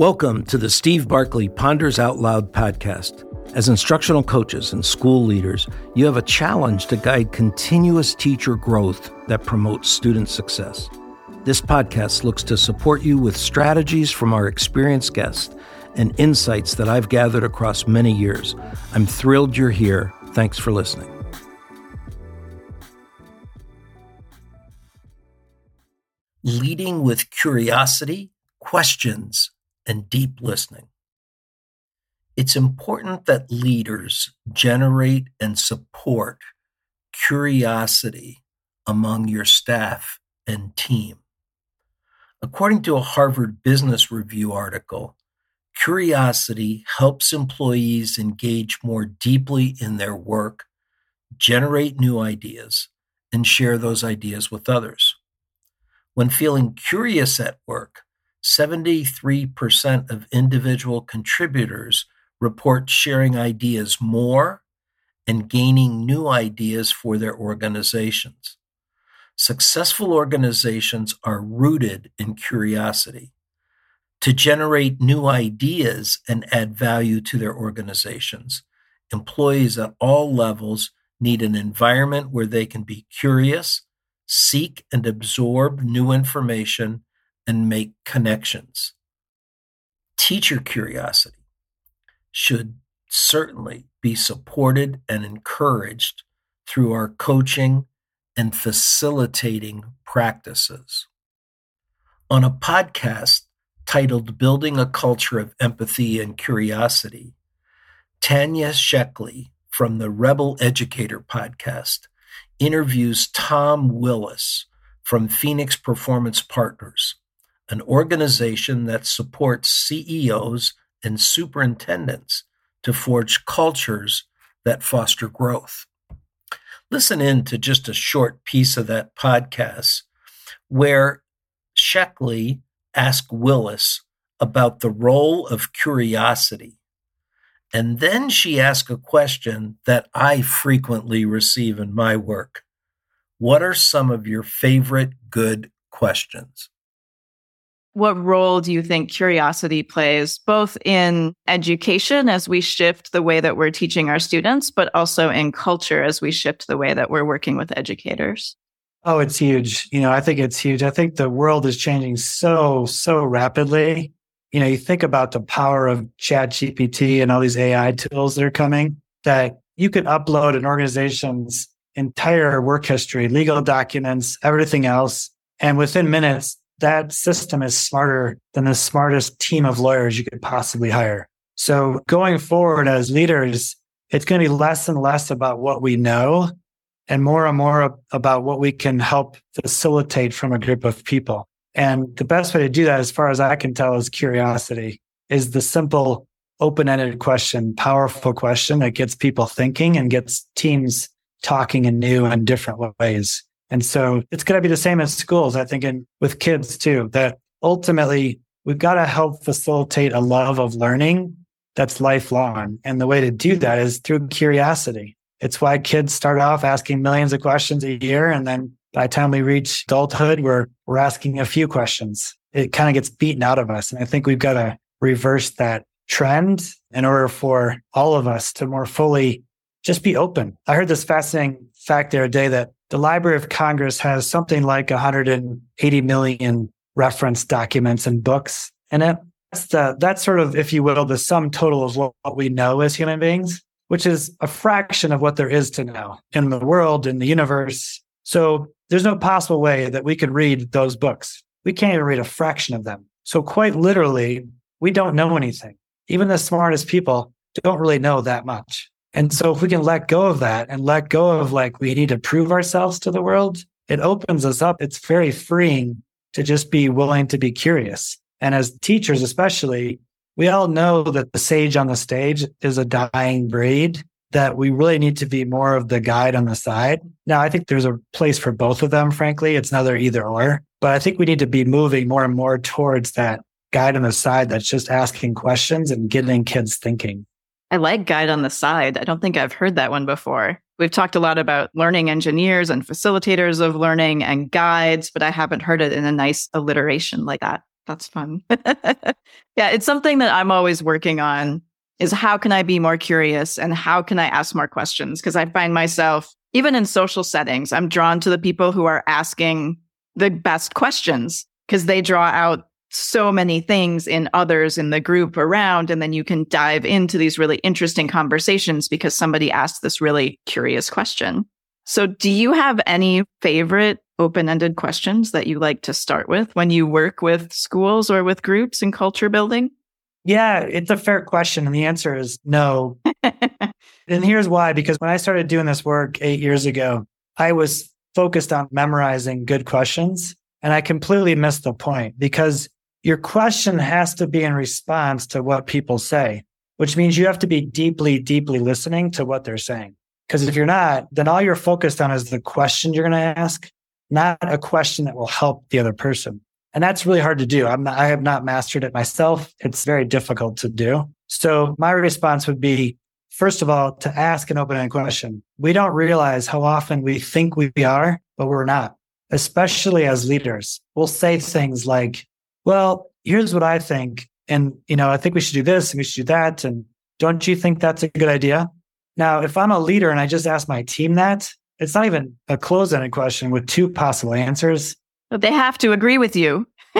Welcome to the Steve Barkley Ponders Out Loud podcast. As instructional coaches and school leaders, you have a challenge to guide continuous teacher growth that promotes student success. This podcast looks to support you with strategies from our experienced guests and insights that I've gathered across many years. I'm thrilled you're here. Thanks for listening. Leading with curiosity, questions, and deep listening. It's important that leaders generate and support curiosity among your staff and team. According to a Harvard Business Review article, curiosity helps employees engage more deeply in their work, generate new ideas, and share those ideas with others. When feeling curious at work, 73% of individual contributors report sharing ideas more and gaining new ideas for their organizations. Successful organizations are rooted in curiosity. To generate new ideas and add value to their organizations, employees at all levels need an environment where they can be curious, seek and absorb new information, and make connections. Teacher curiosity should certainly be supported and encouraged through our coaching and facilitating practices. On a podcast titled Building a Culture of Empathy and Curiosity, Tanya Sheckley from the Rebel Educator podcast interviews Tom Willis from Phoenix Performance Partners an organization that supports CEOs and superintendents to forge cultures that foster growth. Listen in to just a short piece of that podcast where Sheckley asked Willis about the role of curiosity. And then she asked a question that I frequently receive in my work. What are some of your favorite good questions? What role do you think curiosity plays both in education as we shift the way that we're teaching our students, but also in culture as we shift the way that we're working with educators? Oh, it's huge. You know, I think it's huge. I think the world is changing so, so rapidly. You know, you think about the power of Chat GPT and all these AI tools that are coming that you can upload an organization's entire work history, legal documents, everything else. And within minutes, that system is smarter than the smartest team of lawyers you could possibly hire. So going forward as leaders, it's going to be less and less about what we know and more and more about what we can help facilitate from a group of people. And the best way to do that, as far as I can tell, is curiosity, is the simple, open ended question, powerful question that gets people thinking and gets teams talking in new and different ways. And so it's going to be the same as schools, I think, and with kids too, that ultimately we've got to help facilitate a love of learning that's lifelong. And the way to do that is through curiosity. It's why kids start off asking millions of questions a year. And then by the time we reach adulthood, we're, we're asking a few questions. It kind of gets beaten out of us. And I think we've got to reverse that trend in order for all of us to more fully just be open. I heard this fascinating fact the other day that the Library of Congress has something like 180 million reference documents and books in it. That's, the, that's sort of, if you will, the sum total of what, what we know as human beings, which is a fraction of what there is to know in the world, in the universe. So there's no possible way that we could read those books. We can't even read a fraction of them. So quite literally, we don't know anything. Even the smartest people don't really know that much. And so if we can let go of that and let go of like, we need to prove ourselves to the world, it opens us up. It's very freeing to just be willing to be curious. And as teachers, especially, we all know that the sage on the stage is a dying breed, that we really need to be more of the guide on the side. Now, I think there's a place for both of them, frankly. It's neither either or, but I think we need to be moving more and more towards that guide on the side that's just asking questions and getting kids thinking. I like guide on the side. I don't think I've heard that one before. We've talked a lot about learning engineers and facilitators of learning and guides, but I haven't heard it in a nice alliteration like that. That's fun. yeah, it's something that I'm always working on is how can I be more curious and how can I ask more questions? Because I find myself, even in social settings, I'm drawn to the people who are asking the best questions because they draw out so many things in others in the group around. And then you can dive into these really interesting conversations because somebody asked this really curious question. So, do you have any favorite open ended questions that you like to start with when you work with schools or with groups in culture building? Yeah, it's a fair question. And the answer is no. and here's why because when I started doing this work eight years ago, I was focused on memorizing good questions. And I completely missed the point because your question has to be in response to what people say, which means you have to be deeply, deeply listening to what they're saying. Because if you're not, then all you're focused on is the question you're going to ask, not a question that will help the other person. And that's really hard to do. I'm not, I have not mastered it myself. It's very difficult to do. So my response would be, first of all, to ask an open-ended question. We don't realize how often we think we are, but we're not, especially as leaders. We'll say things like, well, here's what I think. And, you know, I think we should do this and we should do that. And don't you think that's a good idea? Now, if I'm a leader and I just ask my team that, it's not even a closed ended question with two possible answers. But they have to agree with you.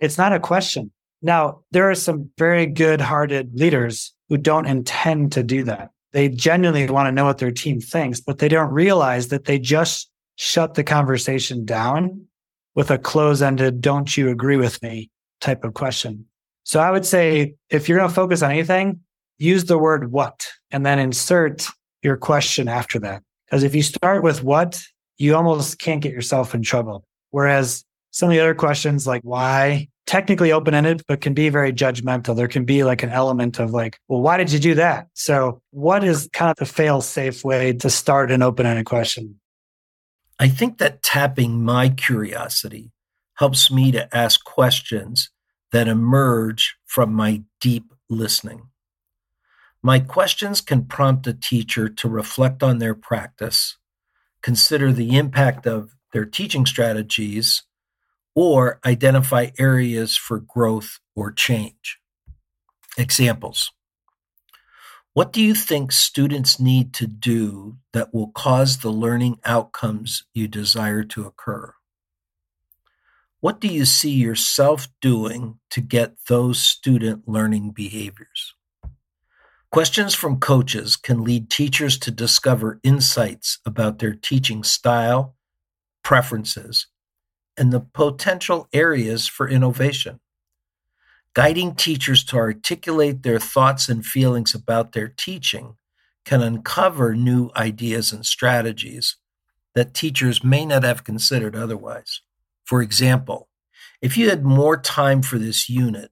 it's not a question. Now, there are some very good hearted leaders who don't intend to do that. They genuinely want to know what their team thinks, but they don't realize that they just shut the conversation down with a close ended, don't you agree with me type of question. So I would say if you're going to focus on anything, use the word what and then insert your question after that. Because if you start with what, you almost can't get yourself in trouble. Whereas some of the other questions like why, technically open ended, but can be very judgmental. There can be like an element of like, well, why did you do that? So, what is kind of the fail safe way to start an open ended question? I think that tapping my curiosity helps me to ask questions that emerge from my deep listening. My questions can prompt a teacher to reflect on their practice, consider the impact of their teaching strategies, or identify areas for growth or change. Examples What do you think students need to do that will cause the learning outcomes you desire to occur? What do you see yourself doing to get those student learning behaviors? Questions from coaches can lead teachers to discover insights about their teaching style, preferences, and the potential areas for innovation. Guiding teachers to articulate their thoughts and feelings about their teaching can uncover new ideas and strategies that teachers may not have considered otherwise. For example, if you had more time for this unit,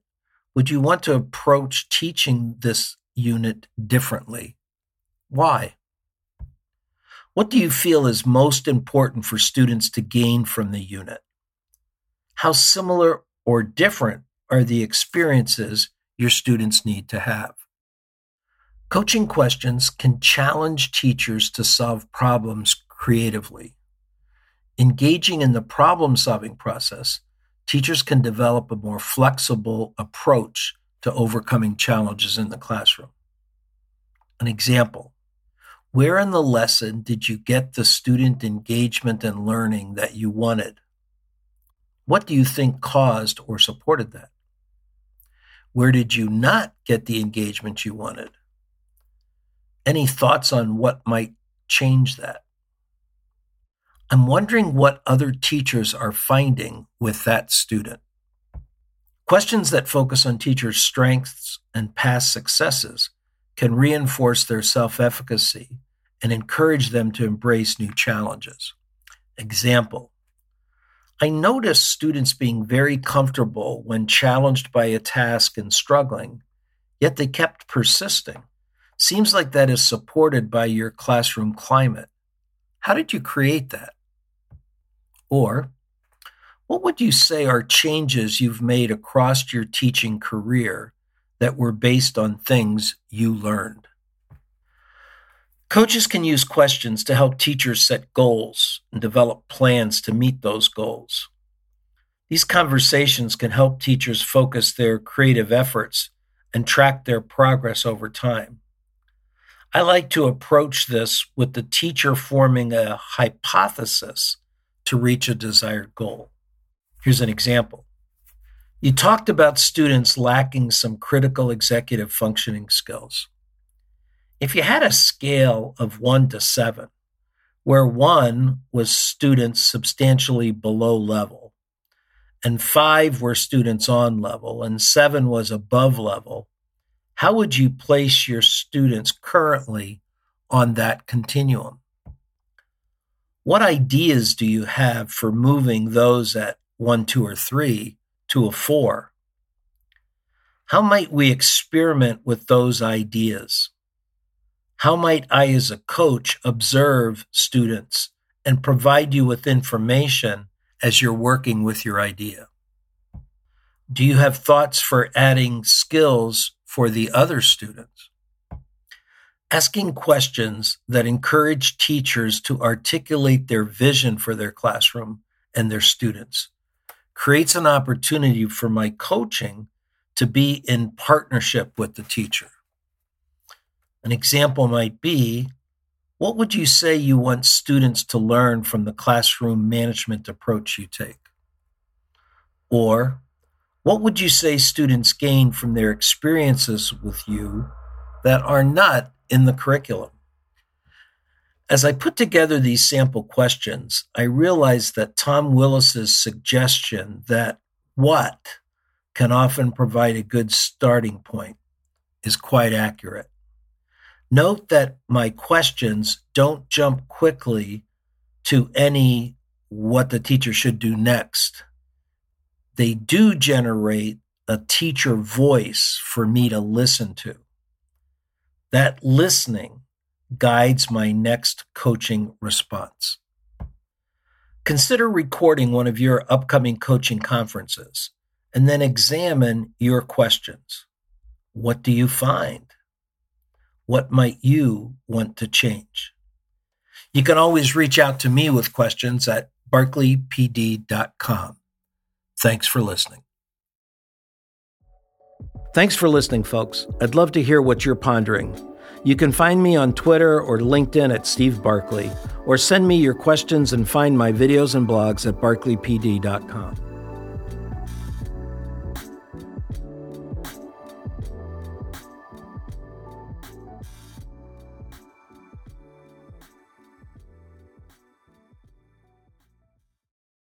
would you want to approach teaching this unit differently. Why? What do you feel is most important for students to gain from the unit? How similar or different are the experiences your students need to have? Coaching questions can challenge teachers to solve problems creatively. Engaging in the problem solving process, teachers can develop a more flexible approach to overcoming challenges in the classroom. An example Where in the lesson did you get the student engagement and learning that you wanted? What do you think caused or supported that? Where did you not get the engagement you wanted? Any thoughts on what might change that? I'm wondering what other teachers are finding with that student. Questions that focus on teachers' strengths and past successes can reinforce their self efficacy and encourage them to embrace new challenges. Example I notice students being very comfortable when challenged by a task and struggling, yet they kept persisting. Seems like that is supported by your classroom climate. How did you create that? Or, what would you say are changes you've made across your teaching career that were based on things you learned? Coaches can use questions to help teachers set goals and develop plans to meet those goals. These conversations can help teachers focus their creative efforts and track their progress over time. I like to approach this with the teacher forming a hypothesis to reach a desired goal. Here's an example. You talked about students lacking some critical executive functioning skills. If you had a scale of one to seven, where one was students substantially below level, and five were students on level, and seven was above level, how would you place your students currently on that continuum? What ideas do you have for moving those at one, two, or three to a four? How might we experiment with those ideas? How might I, as a coach, observe students and provide you with information as you're working with your idea? Do you have thoughts for adding skills for the other students? Asking questions that encourage teachers to articulate their vision for their classroom and their students creates an opportunity for my coaching to be in partnership with the teacher. An example might be what would you say you want students to learn from the classroom management approach you take? Or what would you say students gain from their experiences with you that are not in the curriculum? As I put together these sample questions, I realized that Tom Willis's suggestion that what can often provide a good starting point is quite accurate. Note that my questions don't jump quickly to any what the teacher should do next. They do generate a teacher voice for me to listen to. That listening guides my next coaching response. Consider recording one of your upcoming coaching conferences and then examine your questions. What do you find? What might you want to change? You can always reach out to me with questions at barkleypd.com. Thanks for listening. Thanks for listening, folks. I'd love to hear what you're pondering. You can find me on Twitter or LinkedIn at Steve Barkley, or send me your questions and find my videos and blogs at barkleypd.com.